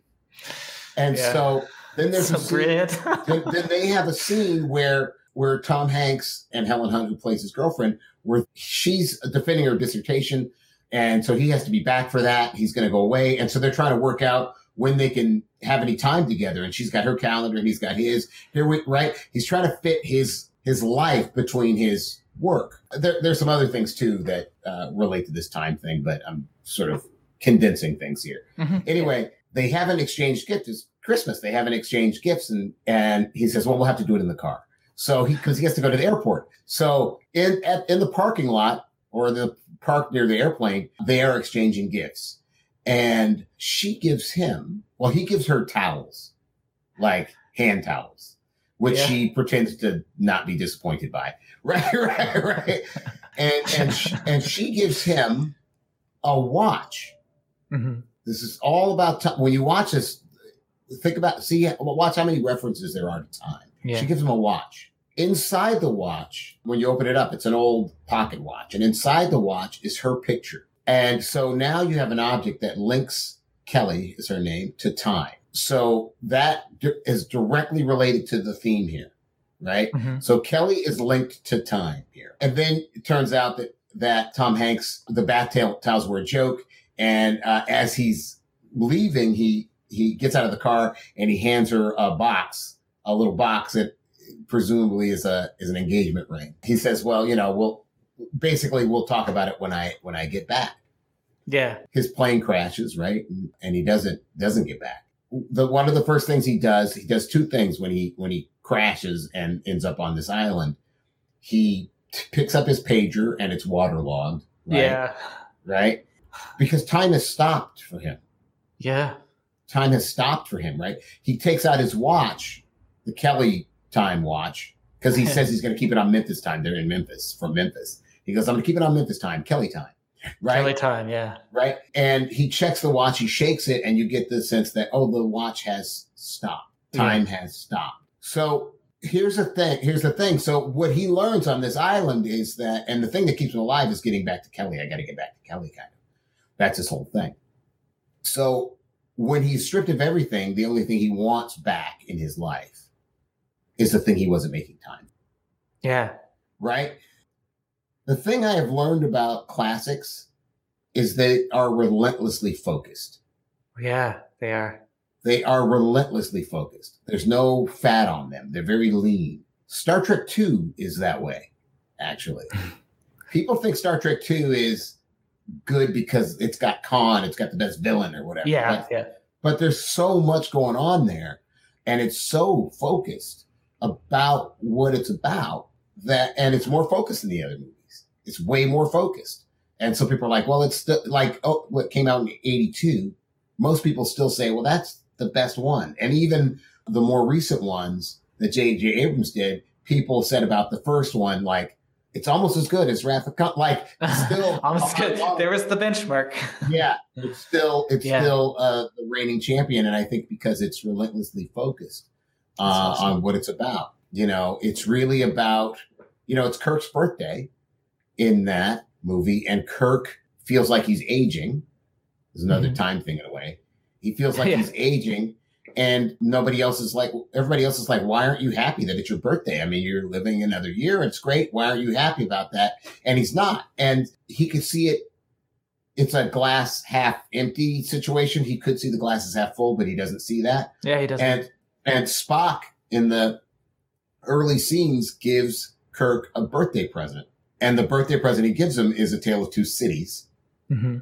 B: And yeah. so then there's so a scene, then, then they have a scene where where Tom Hanks and Helen Hunt, who plays his girlfriend, where she's defending her dissertation, and so he has to be back for that. He's going to go away, and so they're trying to work out when they can have any time together. And she's got her calendar, and he's got his. Here, we, right? He's trying to fit his his life between his work. There, there's some other things too that uh, relate to this time thing, but I'm sort of condensing things here. Mm-hmm. Anyway, they haven't exchanged gifts. It's Christmas. They haven't exchanged gifts. And, and he says, well, we'll have to do it in the car. So he, cause he has to go to the airport. So in, at, in the parking lot or the park near the airplane, they are exchanging gifts. And she gives him, well, he gives her towels, like hand towels, which yeah. she pretends to not be disappointed by. Right, right, right. and, and, she, and she gives him a watch. Mm-hmm. This is all about time. When you watch this, think about see watch how many references there are to time. Yeah. She gives him a watch. Inside the watch, when you open it up, it's an old pocket watch, and inside the watch is her picture. And so now you have an object that links Kelly is her name to time. So that is directly related to the theme here, right? Mm-hmm. So Kelly is linked to time here. And then it turns out that that Tom Hanks, the bath towels were a joke. And uh, as he's leaving, he he gets out of the car and he hands her a box, a little box that presumably is a is an engagement ring. He says, "Well, you know, we'll basically we'll talk about it when I when I get back."
A: Yeah.
B: His plane crashes, right? And, and he doesn't doesn't get back. The one of the first things he does, he does two things when he when he crashes and ends up on this island. He picks up his pager and it's waterlogged.
A: Right? Yeah.
B: Right? Because time has stopped for him.
A: Yeah.
B: Time has stopped for him, right? He takes out his watch, the Kelly time watch, because he says he's going to keep it on Memphis time. They're in Memphis, from Memphis. He goes, I'm going to keep it on Memphis time, Kelly time. Right.
A: Kelly time, yeah.
B: Right. And he checks the watch, he shakes it, and you get the sense that, oh, the watch has stopped. Time yeah. has stopped. So here's the thing. Here's the thing. So what he learns on this island is that, and the thing that keeps him alive is getting back to Kelly. I got to get back to Kelly, kind of. That's his whole thing. So when he's stripped of everything, the only thing he wants back in his life is the thing he wasn't making time.
A: Yeah.
B: Right. The thing I have learned about classics is they are relentlessly focused.
A: Yeah, they are.
B: They are relentlessly focused. There's no fat on them. They're very lean. Star Trek 2 is that way, actually. People think Star Trek 2 is good because it's got Khan, it's got the best villain or whatever.
A: Yeah, right? yeah.
B: But there's so much going on there, and it's so focused about what it's about that, and it's more focused than the other movies. It's way more focused. And so people are like, well, it's still like, oh, what came out in 82. Most people still say, well, that's the best one. And even the more recent ones that J.J. Abrams did, people said about the first one, like, it's almost as good as Wrath of Khan. Like, still
A: almost good. There was the benchmark.
B: yeah, it's still it's yeah. still uh, the reigning champion, and I think because it's relentlessly focused uh, awesome. on what it's about. You know, it's really about you know it's Kirk's birthday in that movie, and Kirk feels like he's aging. There's another mm-hmm. time thing in a way. He feels like yeah. he's aging and nobody else is like everybody else is like why aren't you happy that it's your birthday? I mean you're living another year. It's great. Why aren't you happy about that? And he's not. And he could see it. It's a glass half empty situation. He could see the glass is half full but he doesn't see that.
A: Yeah he doesn't.
B: And and spock in the early scenes gives kirk a birthday present and the birthday present he gives him is a tale of two cities mm-hmm.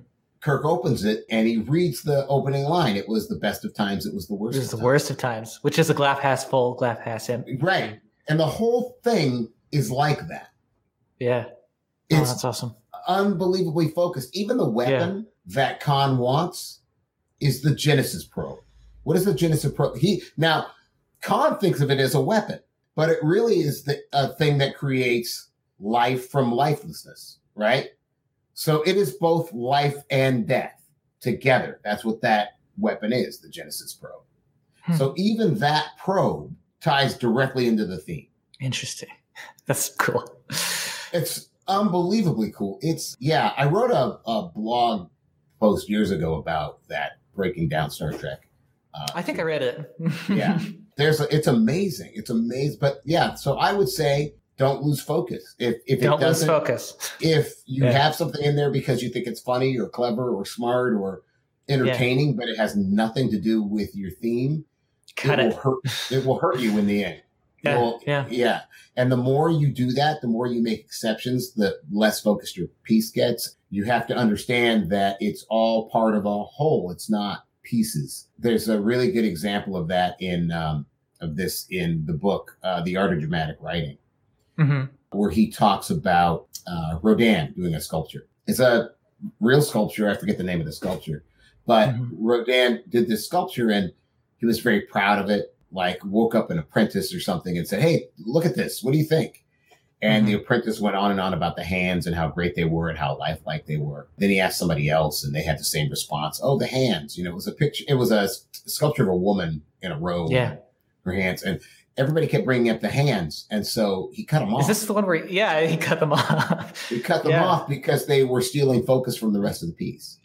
B: Kirk opens it and he reads the opening line. It was the best of times. It was the worst.
A: It was the times. worst of times, which is a glass half full, glass half empty.
B: Right, and the whole thing is like that.
A: Yeah, oh, it's that's awesome.
B: Unbelievably focused. Even the weapon yeah. that Khan wants is the Genesis probe. What is the Genesis probe? He now Khan thinks of it as a weapon, but it really is the, a thing that creates life from lifelessness, right? So it is both life and death together. That's what that weapon is, the Genesis probe. Hmm. So even that probe ties directly into the theme.
A: Interesting. That's cool.
B: It's unbelievably cool. It's yeah. I wrote a, a blog post years ago about that breaking down Star Trek.
A: Uh, I think I read it.
B: yeah, there's a, it's amazing. It's amazing. But yeah, so I would say don't lose focus. If if
A: don't it doesn't, lose focus.
B: If you yeah. have something in there because you think it's funny or clever or smart or entertaining, yeah. but it has nothing to do with your theme,
A: Cut it,
B: it. Will hurt, it will hurt you in the end.
A: Yeah, will, yeah.
B: Yeah. And the more you do that, the more you make exceptions, the less focused your piece gets. You have to understand that it's all part of a whole. It's not pieces. There's a really good example of that in, um, of this in the book, uh, The Art of Dramatic Writing, mm-hmm. where he talks about uh, Rodin doing a sculpture. It's a real sculpture. I forget the name of the sculpture, but mm-hmm. Rodin did this sculpture and he was very proud of it like woke up an apprentice or something and said, Hey, look at this. What do you think? And mm-hmm. the apprentice went on and on about the hands and how great they were and how lifelike they were. Then he asked somebody else and they had the same response. Oh, the hands. You know, it was a picture, it was a sculpture of a woman in a robe.
A: Yeah.
B: Her hands. And everybody kept bringing up the hands. And so he cut them off.
A: Is this the one where, he, yeah, he cut them off.
B: he cut them yeah. off because they were stealing focus from the rest of the piece.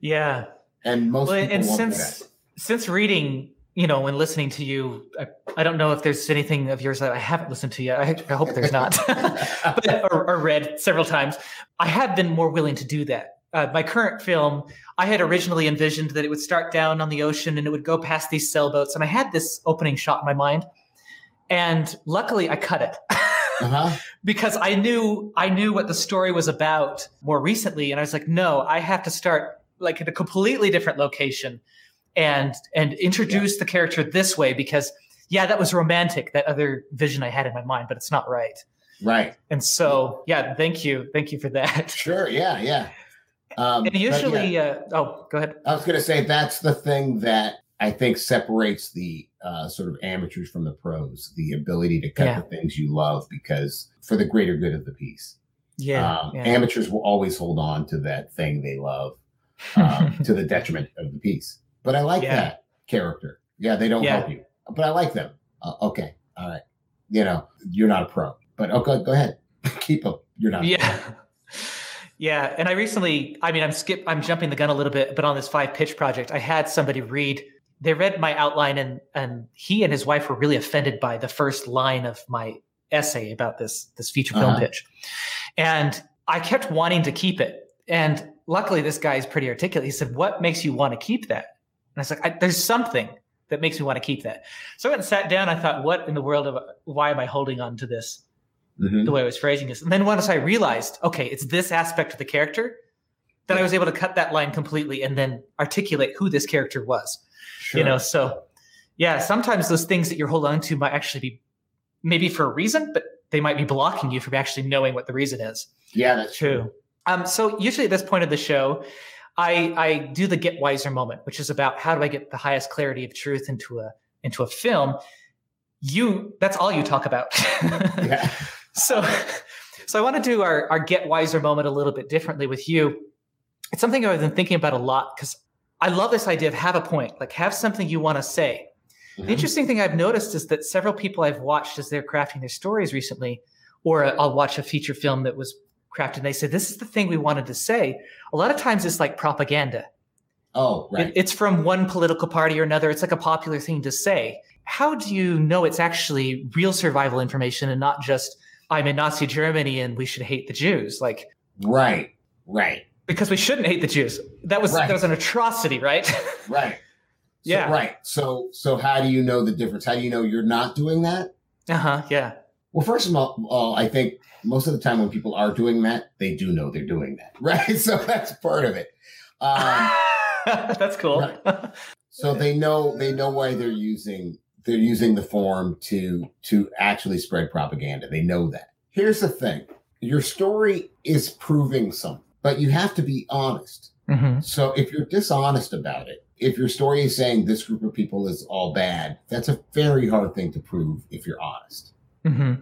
A: Yeah.
B: And most well, and
A: since, since reading you know, when listening to you, I, I, don't know if there's anything of yours that I haven't listened to yet. I, I hope there's not, but, or, or, read several times. I have been more willing to do that. Uh, my current film, I had originally envisioned that it would start down on the ocean and it would go past these sailboats, and I had this opening shot in my mind. And luckily, I cut it. uh-huh. because I knew I knew what the story was about more recently, and I was like, no, I have to start like in a completely different location and and introduce yeah. the character this way because yeah, that was romantic, that other vision I had in my mind, but it's not right.
B: Right.
A: And so, yeah, thank you. Thank you for that.
B: Sure. Yeah. Yeah.
A: Um, and usually, yeah. uh, oh, go ahead.
B: I was going to say that's the thing that I think separates the uh, sort of amateurs from the pros, the ability to cut yeah. the things you love because for the greater good of the piece.
A: Yeah, um,
B: yeah. Amateurs will always hold on to that thing they love um, to the detriment of the piece. But I like yeah. that character. Yeah, they don't help you, but I like them. Uh, okay, all right. You know, you're not a pro, but okay, go ahead, keep them. You're not.
A: Yeah. Yeah, and I recently, I mean, I'm skip, I'm jumping the gun a little bit, but on this five pitch project, I had somebody read. They read my outline, and and he and his wife were really offended by the first line of my essay about this this feature film uh-huh. pitch, and I kept wanting to keep it. And luckily, this guy is pretty articulate. He said, "What makes you want to keep that?" And I was like, I, there's something that makes me want to keep that. So I went and sat down. I thought, what in the world of why am I holding on to this? Mm-hmm. The way I was phrasing this. And then once I realized, okay, it's this aspect of the character, then I was able to cut that line completely and then articulate who this character was. Sure. You know, so yeah, sometimes those things that you're holding on to might actually be maybe for a reason, but they might be blocking you from actually knowing what the reason is.
B: Yeah, that's true.
A: Um, so usually at this point of the show, I, I do the get wiser moment, which is about how do I get the highest clarity of truth into a into a film. You that's all you talk about. yeah. So so I want to do our, our get wiser moment a little bit differently with you. It's something I've been thinking about a lot because I love this idea of have a point, like have something you want to say. Mm-hmm. The interesting thing I've noticed is that several people I've watched as they're crafting their stories recently, or I'll watch a feature film that was crafted and they say this is the thing we wanted to say. A lot of times it's like propaganda.
B: Oh right.
A: it, it's from one political party or another it's like a popular thing to say. How do you know it's actually real survival information and not just i'm in nazi germany and we should hate the jews like
B: right right
A: because we shouldn't hate the jews that was right. that was an atrocity right
B: right
A: so, yeah
B: right so so how do you know the difference how do you know you're not doing that
A: uh-huh yeah
B: well first of all i think most of the time when people are doing that, they do know they're doing that, right? So that's part of it. Um,
A: that's cool. Right.
B: So they know they know why they're using they're using the form to to actually spread propaganda. They know that. Here's the thing: your story is proving something, but you have to be honest. Mm-hmm. So if you're dishonest about it, if your story is saying this group of people is all bad, that's a very hard thing to prove if you're honest.
A: hmm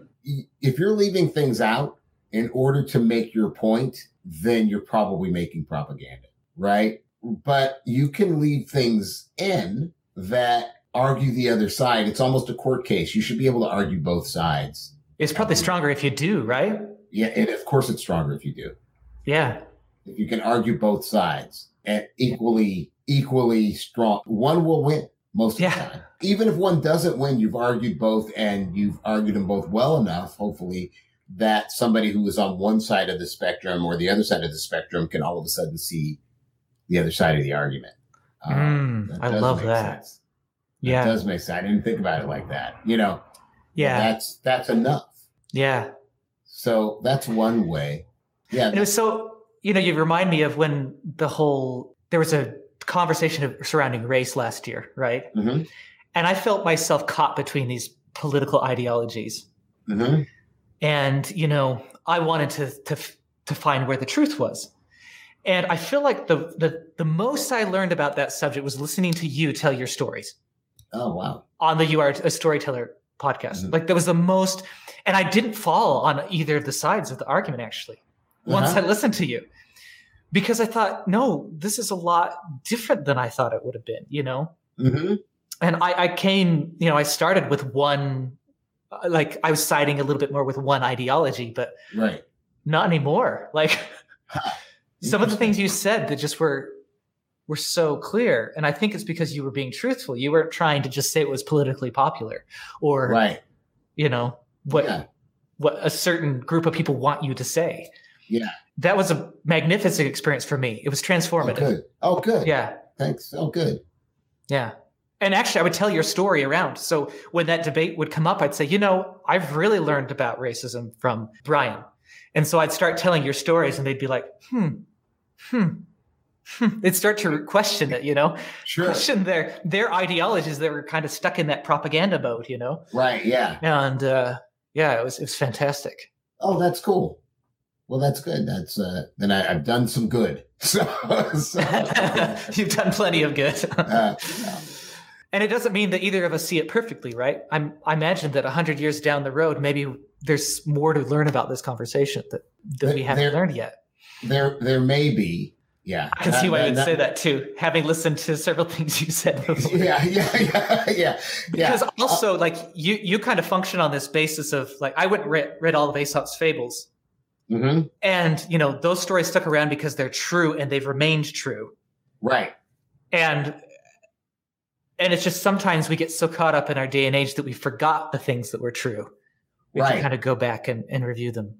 B: If you're leaving things out in order to make your point, then you're probably making propaganda, right? But you can leave things in that argue the other side. It's almost a court case. You should be able to argue both sides.
A: It's probably stronger if you do, right?
B: Yeah, and of course it's stronger if you do.
A: Yeah.
B: If you can argue both sides and equally equally strong, one will win most of
A: Yeah.
B: the time. Even if one doesn't win, you've argued both and you've argued them both well enough, hopefully, that somebody who is on one side of the spectrum or the other side of the spectrum can all of a sudden see the other side of the argument. Um,
A: Mm,
B: that
A: I love that.
B: sense. That
A: Yeah.
B: does make sense. I didn't think about it like that. You know,
A: Yeah.
B: that's that's enough.
A: Yeah.
B: So that's one way. Yeah.
A: And it was so, you know, you remind me of when the whole, there was a conversation surrounding race last year, right?
B: Mhm,
A: And I felt myself caught between these political ideologies.
B: mhm.
A: And, you know, I wanted to, to, to find where the truth was. And I feel like the, the, the most I learned about that subject was listening to you tell your stories
B: Oh wow.
A: on the You Are a Storyteller podcast.
B: Mhm.
A: Like that was the most, and I didn't fall on either of the sides of the argument actually. Once
B: Uh-huh.
A: I listened to you because I thought, no, this is a lot different than I thought it would have been, you know?
B: hmm
A: And I, I came, you know, I started with one, like I was siding a little bit more with one ideology, but
B: Right.
A: not anymore. Like some of the things you said that just were, were so clear. And I think it's because you were being truthful. You weren't trying to just say it was politically popular or,
B: Right.
A: you know, what,
B: Yeah.
A: what a certain group of people want you to say.
B: Yeah.
A: That was a magnificent experience for me. It was
B: Oh,
A: transformative.
B: good. Oh, good.
A: Yeah.
B: Thanks. Oh, good.
A: Yeah. And actually, I would tell your story around. So when that debate would come up, I'd say, you know, I've really learned about racism from Brian. And so I'd start telling your stories, and they'd be like, hmm, hmm, hmm. They'd start to question it, you know,
B: Sure.
A: question their their ideologies that were kind of stuck in that propaganda mode, you know.
B: Right. Yeah.
A: And uh, yeah, it was it was fantastic.
B: Oh, that's cool. Well, that's good. That's uh, then I, I've done some good. So, so
A: You've done plenty of good.
B: uh,
A: And it doesn't mean that either of us see it perfectly, right? I'm, I imagine that 100 years down the road, maybe there's more to learn about this conversation that, that we haven't
B: There-
A: learned yet.
B: there, there may be. Yeah.
A: I can see why you'd say that too, having listened to several things you said before.
B: Yeah. Yeah. Yeah. Yeah. Yeah.
A: Because also, like you, you kind of function on this basis of like I went and read, read all of Aesop's fables,
B: Mhm.
A: and you know those stories stuck around because they're true and they've remained true.
B: Right.
A: and and it's just sometimes we get so caught up in our day and age that we forgot the things that were true. We
B: Right.
A: can kind of go back and, and review them.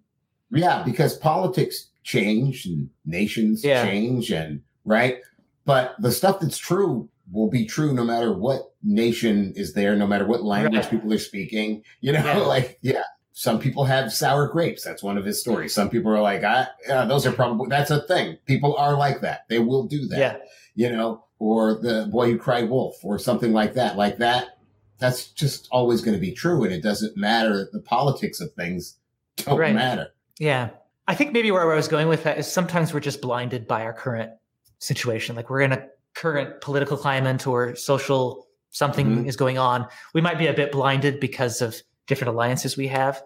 B: Yeah, because politics change and nations
A: Yeah.
B: change and right. But the stuff that's true will be true no matter what nation is there, no matter what language
A: Right.
B: people are speaking. You know,
A: Yeah.
B: like yeah. Some people have sour grapes. That's one of his stories. Some people are like, ah, yeah, those are probably that's a thing. People are like that. They will do that.
A: Yeah.
B: You know, or the boy who cried wolf, or something like that. Like that. That's just always going to be true, and it doesn't matter. The politics of things don't
A: Right.
B: matter.
A: Yeah. I think maybe where I was going with that is sometimes we're just blinded by our current situation. Like we're in a current political climate or social something
B: Mhm.
A: is going on. We might be a bit blinded because of different alliances we have.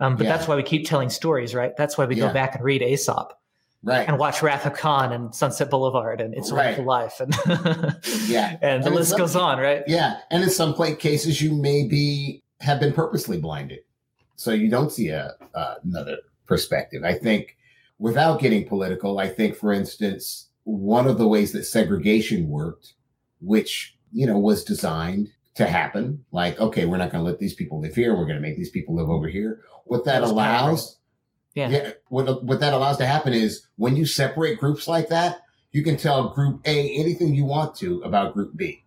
A: Um, but
B: Yeah.
A: that's why we keep telling stories, right? That's why we
B: Yeah.
A: go back and read Aesop
B: Right.
A: and watch Wrath of Khan and Sunset Boulevard and It's a
B: Right.
A: Wonderful Life and
B: Yeah.
A: and the
B: And
A: list
B: it's
A: goes on, right?
B: Yeah, and in some cases, you maybe have been purposely blinded, so you don't see a uh, another perspective. I think, without getting political, I think, for instance, one of the ways that segregation worked, which you know was designed to happen, like okay, we're not going to let these people live here, we're going to make these people live over here. What that
A: That's
B: allows,
A: Yeah.
B: yeah, what what that allows to happen is when you separate groups like that, you can tell Group A anything you want to about Group B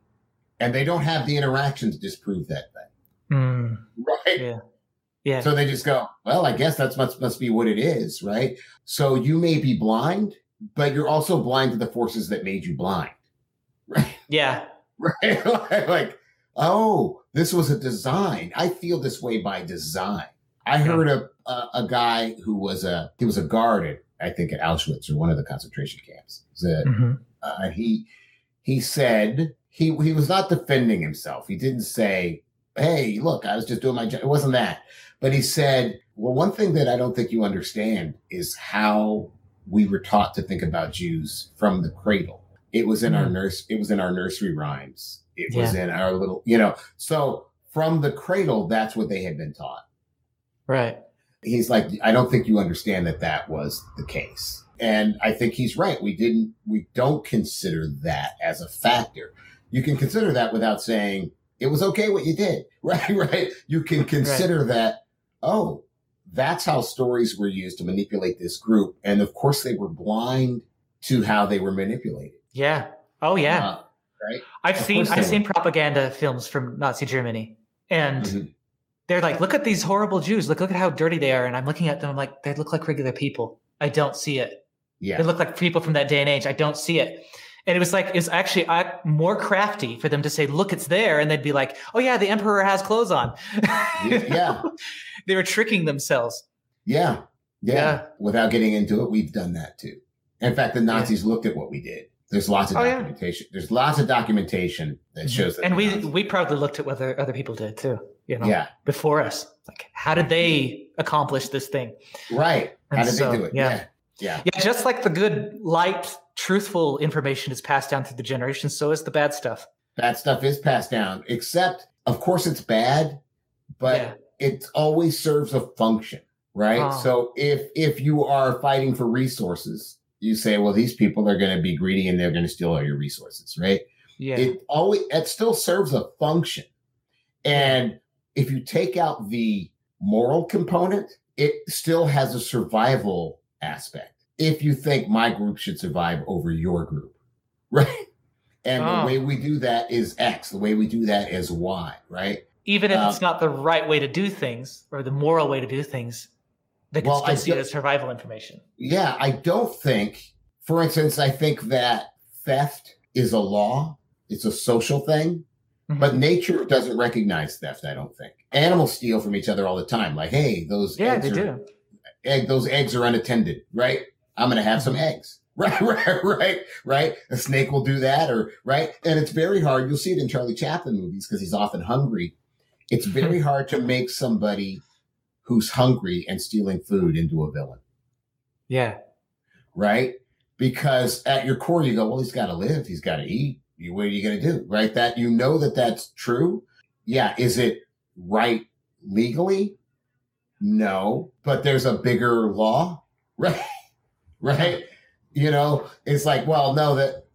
B: and they don't have the interaction to disprove that thing,
A: Mm,
B: right?
A: Yeah. yeah.
B: So they just go, well, I guess that's must must be what it is, right? So you may be blind, but you're also blind to the forces that made you blind, right?
A: yeah.
B: Right? like, oh, this was a design. I feel this way by design. I heard a, a a guy who was a he was a guard at I think at Auschwitz or one of the concentration camps. He a-
A: Mhm.
B: uh, he he said he he was not defending himself. He didn't say, "Hey, look, I was just doing my job." It wasn't that. But he said, "Well, one thing that I don't think you understand is how we were taught to think about Jews from the cradle. It was in mm. our nurse. It was in our nursery rhymes. It yeah. was in our little, you know. So from the cradle, that's what they had been taught.
A: Right.
B: He's like, I don't think you understand that that was the case. And I think he's right. We didn't, we don't consider that as a factor. You can consider that without saying it was okay what you did. Right. Right. You can consider right. that, oh, that's how stories were used to manipulate this group. And of course, they were blind to how they were manipulated.
A: Yeah. Oh, yeah. Uh,
B: right.
A: I've of seen I've seen propaganda films from Nazi Germany, and mm-hmm. they're like, "Look at these horrible Jews. Look, look at how dirty they are." And I'm looking at them. I'm like, they look like regular people. I don't see it.
B: Yeah.
A: They look like people from that day and age. I don't see it. And it was like, it's actually uh, more crafty for them to say, look, it's there. And they'd be like, oh, yeah, the emperor has clothes on.
B: yeah.
A: they were tricking themselves.
B: Yeah. yeah. yeah. Without getting into it, we've done that too. In fact, the Nazis yeah. looked at what we did. There's lots of oh, documentation. Yeah. There's lots of documentation that mm-hmm. shows that.
A: And we Nazis. we probably looked at what other, other people did too. You know,
B: yeah.
A: before us. Like, how did they accomplish this thing?
B: Right. And how did so, they do it?
A: Yeah. yeah.
B: Yeah.
A: Yeah. Just like the good, light, truthful information is passed down through the generations, so is the bad stuff.
B: Bad stuff is passed down, except, of course, it's bad, but yeah. it always serves a function, right? Oh. So if if you are fighting for resources, you say, well, these people are going to be greedy and they're going to steal all your resources, right?
A: Yeah.
B: It always it still serves a function. And if you take out the moral component, it still has a survival aspect. If you think my group should survive over your group, right? And oh. the way we do that is X. The way we do that is Y, right?
A: Even if um, it's not the right way to do things or the moral way to do things, they can well, still see it as survival information.
B: Yeah, I don't think, for instance, I think that theft is a law. It's a social thing. Mm-hmm. But nature doesn't recognize theft, I don't think. Animals steal from each other all the time. Like, hey, those
A: yeah, they are, do
B: egg, those eggs are unattended, right? I'm going to have some eggs. Right, right, right, right. A snake will do that or, right. And it's very hard. You'll see it in Charlie Chaplin movies because he's often hungry. It's very hard to make somebody who's hungry and stealing food into a villain.
A: Yeah.
B: Right. Because at your core, you go, well, he's got to live. He's got to eat. What are you going to do? Right. That you know that that's true. Yeah. Is it right legally? No, but there's a bigger law, right? right? You know, it's like, well, no, that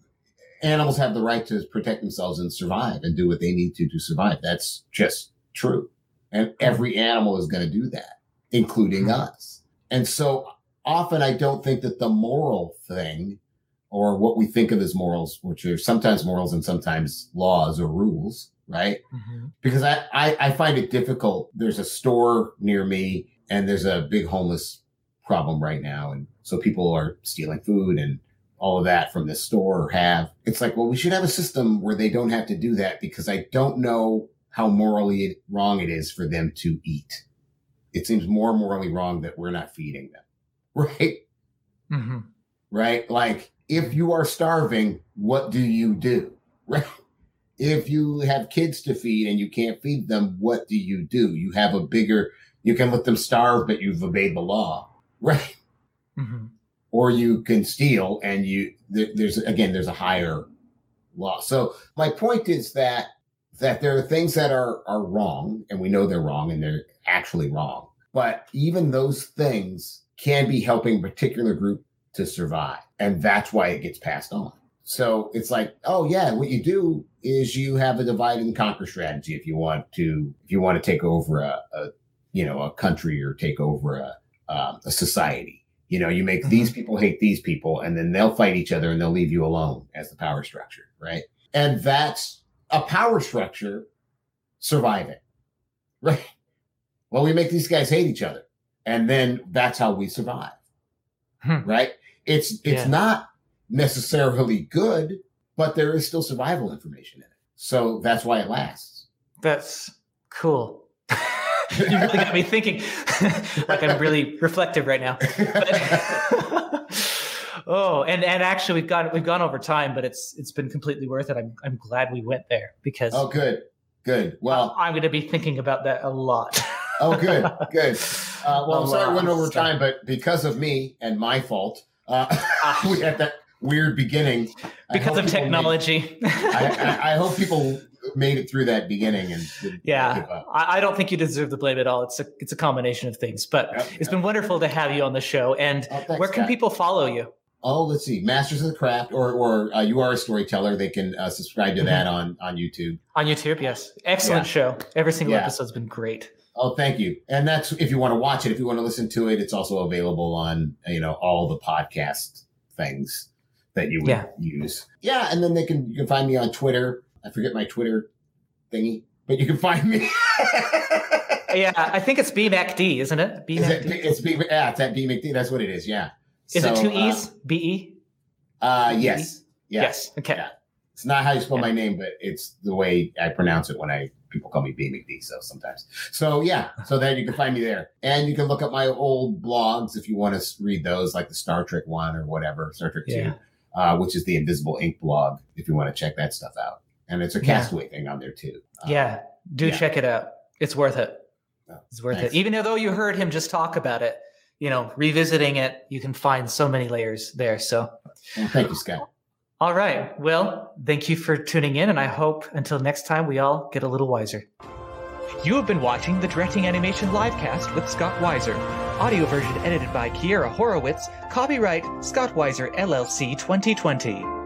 B: animals have the right to protect themselves and survive and do what they need to to survive. That's just true. And every animal is going to do that, including hmm. us. And so often I don't think that the moral thing or what we think of as morals, which are sometimes morals and sometimes laws or rules, right? Mm-hmm. Because I, I, I find it difficult. There's a store near me and there's a big homeless problem right now. And so people are stealing food and all of that from this store or have. It's like, well, we should have a system where they don't have to do that because I don't know how morally wrong it is for them to eat. It seems more morally wrong that we're not feeding them. Right.
A: Mm-hmm.
B: Right. Like if you are starving, what do you do? Right if you have kids to feed and you can't feed them, what do you do? You have a bigger, you can let them starve, but you've obeyed the law, right?
A: Mm-hmm.
B: Or you can steal and you, there, there's, again, there's a higher law. So my point is that, that there are things that are, are wrong and we know they're wrong and they're actually wrong. But even those things can be helping a particular group to survive. And that's why it gets passed on. So it's like, oh yeah, what you do is you have a divide and conquer strategy if you want to if you want to take over a, a you know a country or take over a um, a society. You know, you make mm-hmm. these people hate these people, and then they'll fight each other and they'll leave you alone as the power structure, right? And that's a power structure surviving, right? Well, we make these guys hate each other, and then that's how we survive, hmm. right? It's it's yeah. not necessarily good, but there is still survival information in it. So that's why it lasts.
A: That's cool. you really got me thinking like I'm really reflective right now. But, Oh, and and actually, we've gone we've gone over time, but it's it's been completely worth it. I'm I'm glad we went there because
B: Oh, good, good. Well,
A: I'm going to be thinking about that a lot.
B: oh, good, good. Uh, well, I'm sorry we went over time, but because of me and my fault, uh, we had that weird beginning.
A: Because of
B: people made-
A: technology.
B: I, I, I hope people made it through that beginning and
A: yeah. I, I don't think you deserve the blame at all. It's a it's a combination of things, but
B: Yep,
A: it's
B: yep.
A: been wonderful to have you on the show. And
B: Oh, thanks,
A: where can
B: Scott.
A: people follow you?
B: Oh, let's see, Masters of the Craft, or or uh, you are a storyteller. They can uh, subscribe to that on on YouTube.
A: On YouTube, yes. Excellent
B: Yeah.
A: show. Every single
B: Yeah.
A: episode's been great.
B: Oh, thank you. And that's if you want to watch it. If you want to listen to it, it's also available on you know all the podcast things that you would
A: Yeah.
B: use. Yeah, and then they can you can find me on Twitter. I forget my Twitter thingy, but you can find me.
A: Yeah, I think it's BMACD, isn't it, BMACD.
B: it's B, yeah, it's at B McD. That's what it is. Yeah.
A: Is it two E's? B E?
B: Uh, uh, yes. Yeah.
A: Yes. Okay.
B: Yeah. It's not how you spell
A: Yeah.
B: my name, but it's the way I pronounce it when I people call me B McD. So sometimes, so yeah, so then you can find me there, and you can look up my old blogs if you want to read those, like the Star Trek one or whatever, Star Trek
A: Yeah.
B: two, uh, which is the Invisible Ink blog. If you want to check that stuff out, and it's a. Castaway thing on there too. Uh,
A: Yeah. Do check it out. It's worth it.
B: Oh,
A: It's worth
B: thanks.
A: it. Even though you heard him just talk about it, you know, revisiting it, you can find so many layers there. So,
B: Well, thank you, Scott.
A: all right. Well, thank you for tuning in. And I hope until next time, we all get a little wiser.
C: You have been watching the Directing Animation Livecast with Scott Wiser. Audio version edited by Kiera Horowitz. Copyright Scott Wiser LLC 2020.